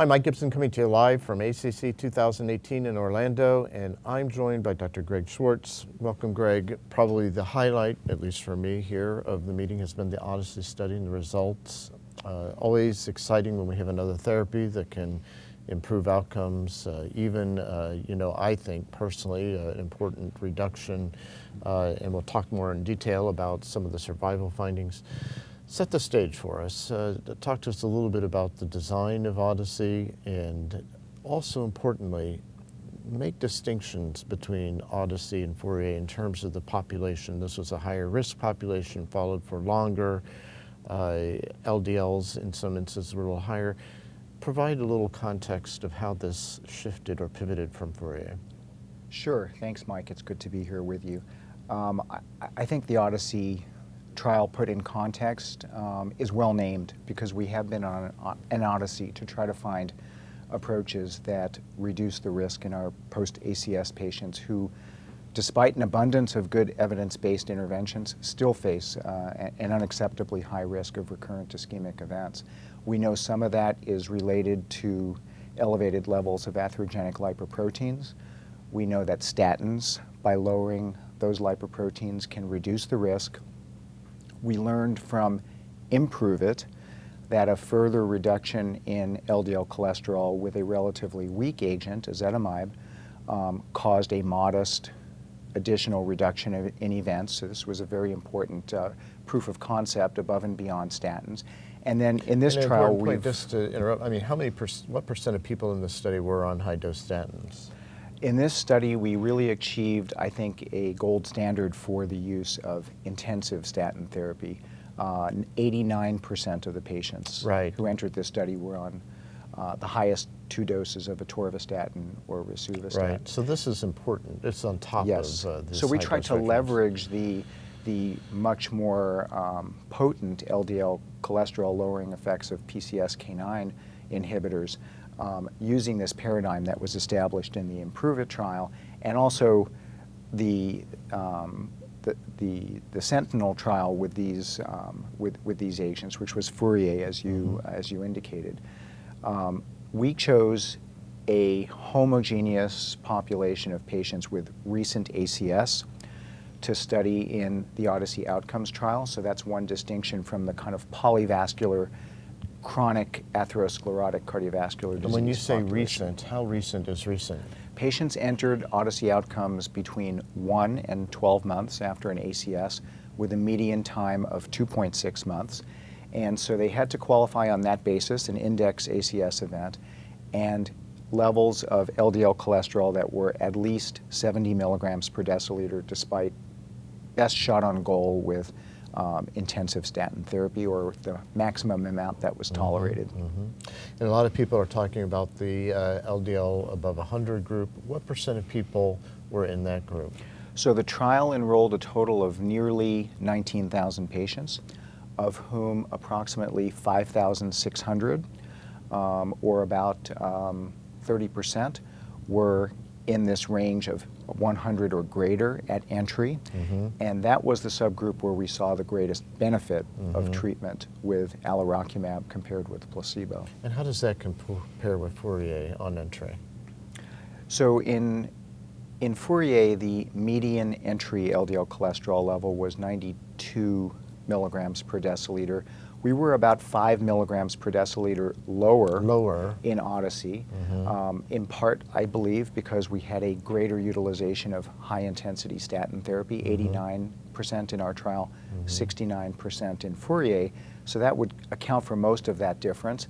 Hi, Mike Gibson coming to you live from ACC 2018 in Orlando, and I'm joined by Dr. Greg Schwartz. Welcome, Greg. Probably the highlight, at least for me here, of the meeting has been the Odyssey study and the results. Uh, always exciting when we have another therapy that can improve outcomes, uh, even, uh, you know, I think personally, uh, an important reduction, uh, and we'll talk more in detail about some of the survival findings. Set the stage for us. Uh, talk to us a little bit about the design of Odyssey and also importantly, make distinctions between Odyssey and Fourier in terms of the population. This was a higher risk population, followed for longer. Uh, LDLs in some instances were a little higher. Provide a little context of how this shifted or pivoted from Fourier. Sure. Thanks, Mike. It's good to be here with you. Um, I, I, think the Odyssey trial put in context um, is well named because we have been on an odyssey to try to find approaches that reduce the risk in our post-ACS patients who, despite an abundance of good evidence-based interventions, still face uh, an unacceptably high risk of recurrent ischemic events. We know some of that is related to elevated levels of atherogenic lipoproteins. We know that statins, by lowering those lipoproteins, can reduce the risk we learned from Improve-It that a further reduction in LDL cholesterol with a relatively weak agent, ezetimibe, um, caused a modest additional reduction of, in events. So this was a very important uh, proof of concept above and beyond statins. And then in this trial, we just to interrupt. I mean, how many? what percent of people in this study were on high dose statins? In this study, we really achieved, I think, a gold standard for the use of intensive statin therapy. 89% uh, of the patients right. who entered this study were on uh, the highest two doses of atorvastatin or rosuvastatin. Right. So this is important. It's on top yes. of uh, this. So we tried to leverage the the much more um, potent LDL cholesterol lowering effects of PCSK9 inhibitors um, using this paradigm that was established in the Improve-It trial, and also the, um, the, the, the, Sentinel trial with these, um, with, with these agents, which was Fourier, as you, mm-hmm. as you indicated. Um, we chose a homogeneous population of patients with recent ACS to study in the Odyssey Outcomes trial. So that's one distinction from the kind of polyvascular chronic atherosclerotic cardiovascular disease. And when you say population. recent, how recent is recent? Patients entered Odyssey outcomes between 1 and 12 months after an ACS with a median time of 2.6 months. And so they had to qualify on that basis, an index ACS event, and levels of LDL cholesterol that were at least 70 milligrams per deciliter despite best shot on goal with um, intensive statin therapy or the maximum amount that was mm-hmm, tolerated. Mm -hmm. And a lot of people are talking about the uh, LDL above 100 group. What percent of people were in that group? So the trial enrolled a total of nearly 19,000 patients, of whom approximately 5,600, um, or about 30%, um, were in this range of 100 or greater at entry. Mm-hmm. And that was the subgroup where we saw the greatest benefit mm-hmm. of treatment with alirocumab compared with placebo. And how does that compare with Fourier on entry? So in in Fourier, the median entry LDL cholesterol level was 92 milligrams per deciliter, we were about five milligrams per deciliter lower, lower. in Odyssey, mm-hmm. um, in part, I believe, because we had a greater utilization of high intensity statin therapy, mm-hmm. 89% in our trial, mm-hmm. 69% in Fourier. So that would account for most of that difference.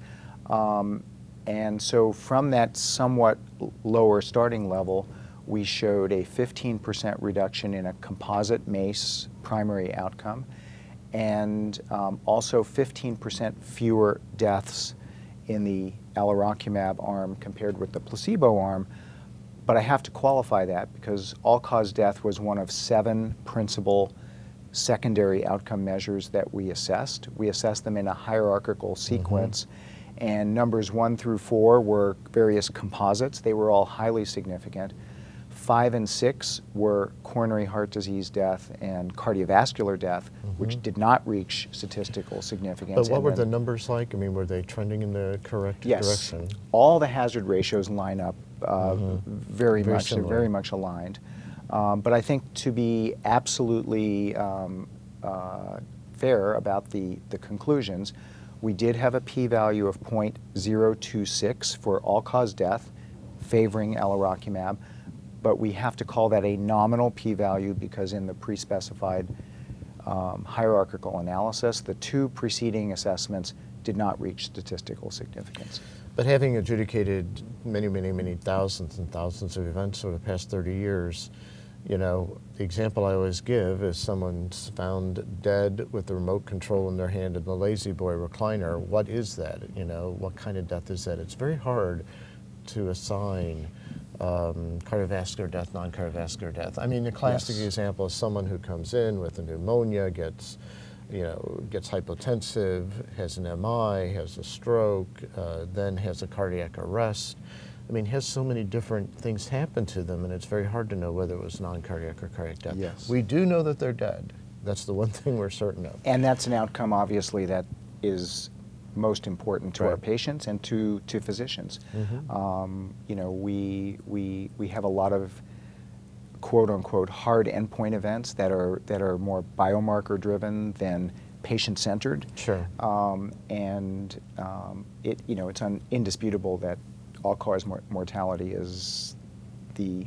Um, and so from that somewhat lower starting level, we showed a 15% reduction in a composite MACE primary outcome and um, also 15% fewer deaths in the alirocumab arm compared with the placebo arm. But I have to qualify that because all-cause death was one of seven principal secondary outcome measures that we assessed. We assessed them in a hierarchical mm-hmm. sequence. Mm-hmm. And numbers one through four were various composites. They were all highly significant. Five and six were coronary heart disease death and cardiovascular death, which did not reach statistical significance. Mm-hmm. But what and were the numbers like? I mean, were they trending in the correct Yes, direction? all the hazard ratios line up uh, Mhm. very, Very much. They're very much aligned. Um, but I think to be absolutely um, uh, fair about the, the conclusions, we did have a p-value of 0.026 for all-cause death, favoring alirocumab, but we have to call that a nominal p-value because in the pre-specified um, hierarchical analysis, the two preceding assessments did not reach statistical significance. But having adjudicated many, many, many thousands and thousands of events over the past 30 years, you know, the example I always give is someone's found dead with the remote control in their hand in the lazy boy recliner. What is that? You know, what kind of death is that? It's very hard to assign um, cardiovascular death, non-cardiovascular death. I mean, the classic Yes. example is someone who comes in with a pneumonia, gets, you know, gets hypotensive, has an MI, has a stroke, uh, then has a cardiac arrest. I mean, has so many different things happen to them, and it's very hard to know whether it was non-cardiac or cardiac death. Yes. We do know that they're dead. That's the one thing we're certain of. And that's an outcome, obviously, that is most important to our patients and to, to physicians. Mhm. Um, you know, we, we, we have a lot of quote unquote hard endpoint events that are, that are more biomarker driven than patient centered. Sure. Um, and um, it, you know, it's un- indisputable that all cause mor- mortality is the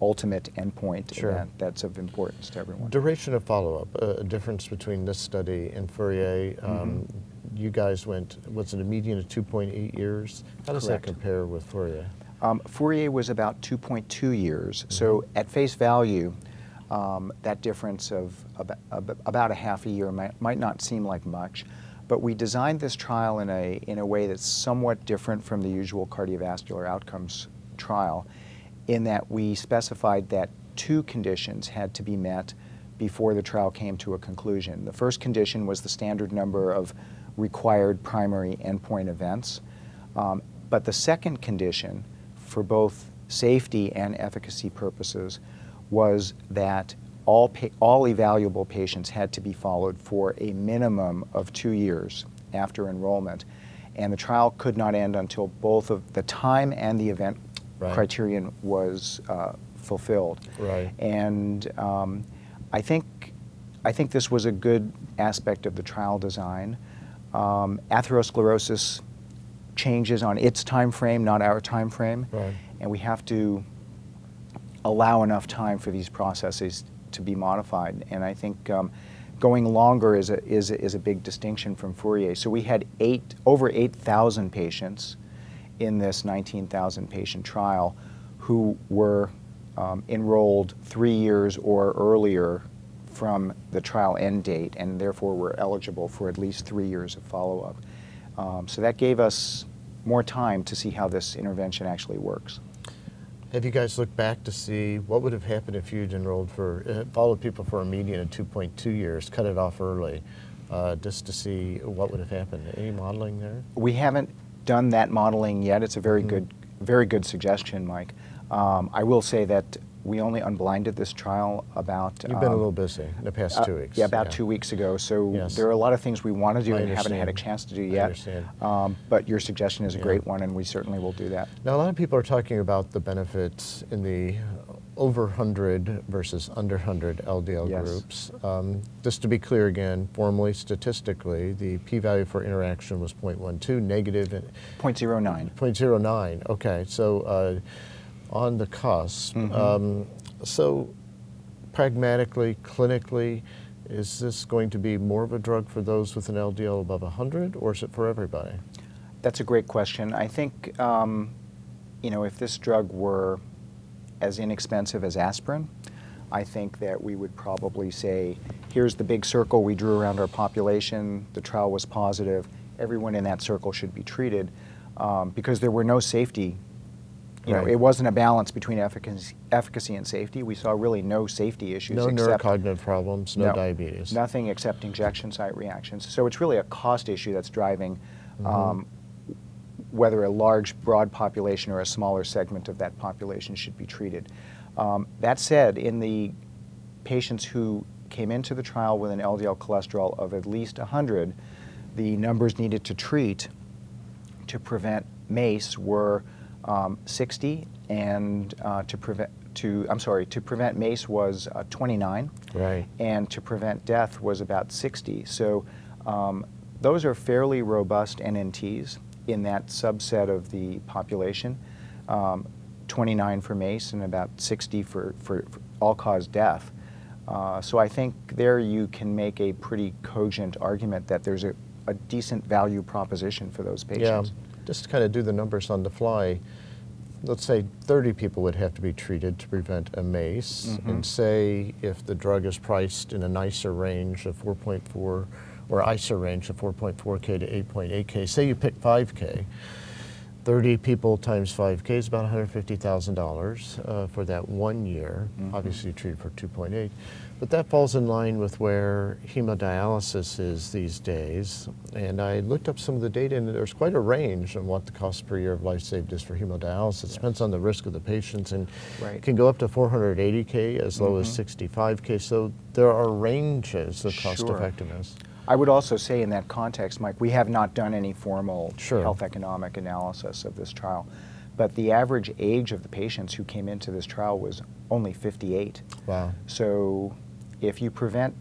ultimate endpoint Sure. event that's of importance to everyone. Duration of follow-up, uh, a difference between this study and Fourier. Um, Mm-hmm. You guys went, was it a median of 2.8 years? How does that compare with Fourier? Um, Fourier was about 2.2 years. So at face value, um, that difference of ab- ab- about a half a year might, might not seem like much. But we designed this trial in a, in a way that's somewhat different from the usual cardiovascular outcomes trial, in that we specified that two conditions had to be met before the trial came to a conclusion. The first condition was the standard number of required primary endpoint events. Um, but the second condition, for both safety and efficacy purposes, was that all, pa- all evaluable patients had to be followed for a minimum of two years after enrollment. And the trial could not end until both of the time and the event Right. criterion was uh, fulfilled. Right. And um, I think I think this was a good aspect of the trial design. Um, atherosclerosis changes on its time frame, not our time frame, Right. and we have to allow enough time for these processes to be modified. And I think um, going longer is a, is, a, is a big distinction from Fourier. So we had eight, over 8,000 patients in this 19,000 patient trial who were um, enrolled three years or earlier from the trial end date and therefore were eligible for at least three years of follow-up. Um, so that gave us more time to see how this intervention actually works. Have you guys looked back to see what would have happened if you'd enrolled for, uh, followed people for a median of 2.2 years, cut it off early, uh, just to see what would have happened? Any modeling there? We haven't done that modeling yet. It's a very Mhm. good, very good suggestion, Mike. Um, I will say that we only unblinded this trial about. You've been a um, little busy in the past uh, two weeks. Yeah, about two weeks ago. So Yes. there are a lot of things we want to do I and haven't had a chance to do I yet. understand. Um, but your suggestion is a Yeah. great one, and we certainly will do that. Now, a lot of people are talking about the benefits in the over 100 versus under 100 LDL Yes. groups. Um, just to be clear again, formally, statistically, the p-value for interaction was 0.12, negative and 0.09. 0.09. Okay, so uh, on the cusp. Mhm. Um, so, pragmatically, clinically, is this going to be more of a drug for those with an LDL above 100, or is it for everybody? That's a great question. I think, um, you know, if this drug were as inexpensive as aspirin, I think that we would probably say, here's the big circle we drew around our population, the trial was positive, everyone in that circle should be treated, um, because there were no safety. You know, it wasn't a balance between efficacy, efficacy and safety. We saw really no safety issues. No except neurocognitive problems, no, diabetes. Nothing except injection site reactions. So it's really a cost issue that's driving Mhm. um, whether a large, broad population or a smaller segment of that population should be treated. Um, that said, in the patients who came into the trial with an LDL cholesterol of at least 100, the numbers needed to treat to prevent MACE were um, 60, and uh, to prevent to I'm sorry to prevent MACE was uh, 29, Right. and to prevent death was about 60. So um, those are fairly robust NNTs in that subset of the population. Um, 29 for MACE and about 60 for, for, for all-cause death. Uh, so I think there you can make a pretty cogent argument that there's a, a decent value proposition for those Yeah, patients. Just to kind of do the numbers on the fly. Let's say 30 people would have to be treated to prevent a MACE, Mhm. and say if the drug is priced in a nicer range of 4.4 or ICER range of 4.4K to 8.8K, say you pick 5K, 30 people times 5K is about $150,000 uh, for that one year. Mhm. Obviously, you treat for 2.8. But that falls in line with where hemodialysis is these days. And I looked up some of the data, and there's quite a range on what the cost per year of life saved is for hemodialysis. It depends on the risk of the patients, and Right. it can go up to 480K as low as Mhm. 65K. So there are ranges of cost Sure. effectiveness. I would also say in that context, Mike, we have not done any formal Sure. health economic analysis of this trial. But the average age of the patients who came into this trial was only 58. Wow. So if you prevent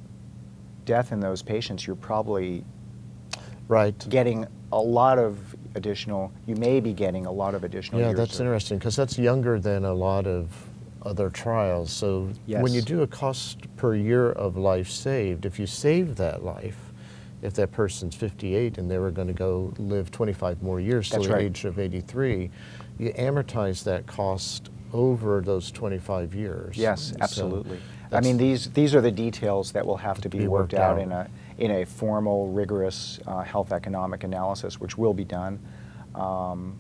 death in those patients, you're probably Right. getting a lot of additional, you may be getting a lot of additional Yeah, that's of- interesting because that's younger than a lot of other trials. So when you do a cost per year of life saved, if you save that life, if that person's 58 and they were going to go live 25 more years till That's the right. age of 83, you amortize that cost over those 25 years. Yes, So absolutely. I mean, these, these are the details that will have to be, worked, out, in a, in a formal, rigorous uh, health economic analysis, which will be done. Um,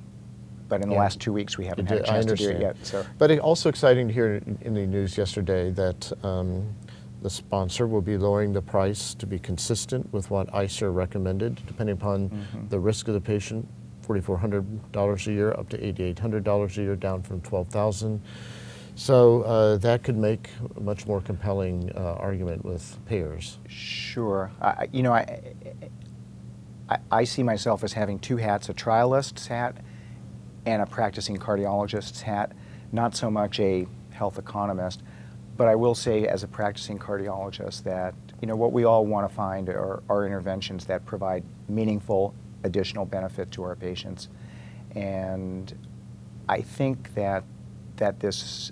but in the Yeah. last two weeks, we haven't had a chance to do it yet. So, But it also exciting to hear in the news yesterday that um, the sponsor will be lowering the price to be consistent with what ICER recommended, depending upon Mhm. the risk of the patient, $4,400 a year up to $8,800 a year, down from 12000 So uh, that could make a much more compelling uh, argument with payers. sure. I- you know, I, I, I see myself as having two hats a trialist's hat and a practicing cardiologist's hat, not so much a health economist. But I will say, as a practicing cardiologist, that you know what we all want to find are, are interventions that provide meaningful additional benefit to our patients, and I think that that this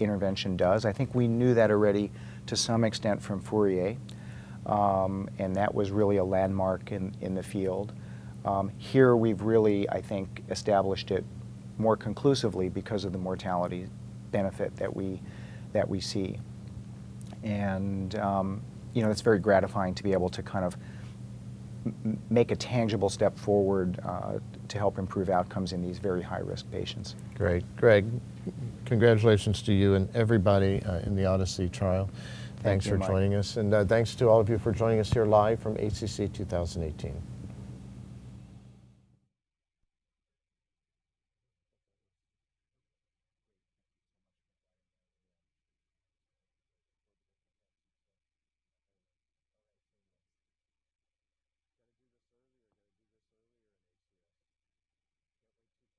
intervention does. I think we knew that already to some extent from Fourier, um, and that was really a landmark in, in the field. Um, here we've really, I think, established it more conclusively because of the mortality benefit that we, that we see. And, um, you know, it's very gratifying to be able to kind of m- make a tangible step forward uh, to help improve outcomes in these very high-risk patients. Great. Greg, congratulations to you and everybody uh, in the Odyssey trial. Thank Thanks you, for Mike. joining us. And uh, thanks to all of you for joining us here live from ACC 2018.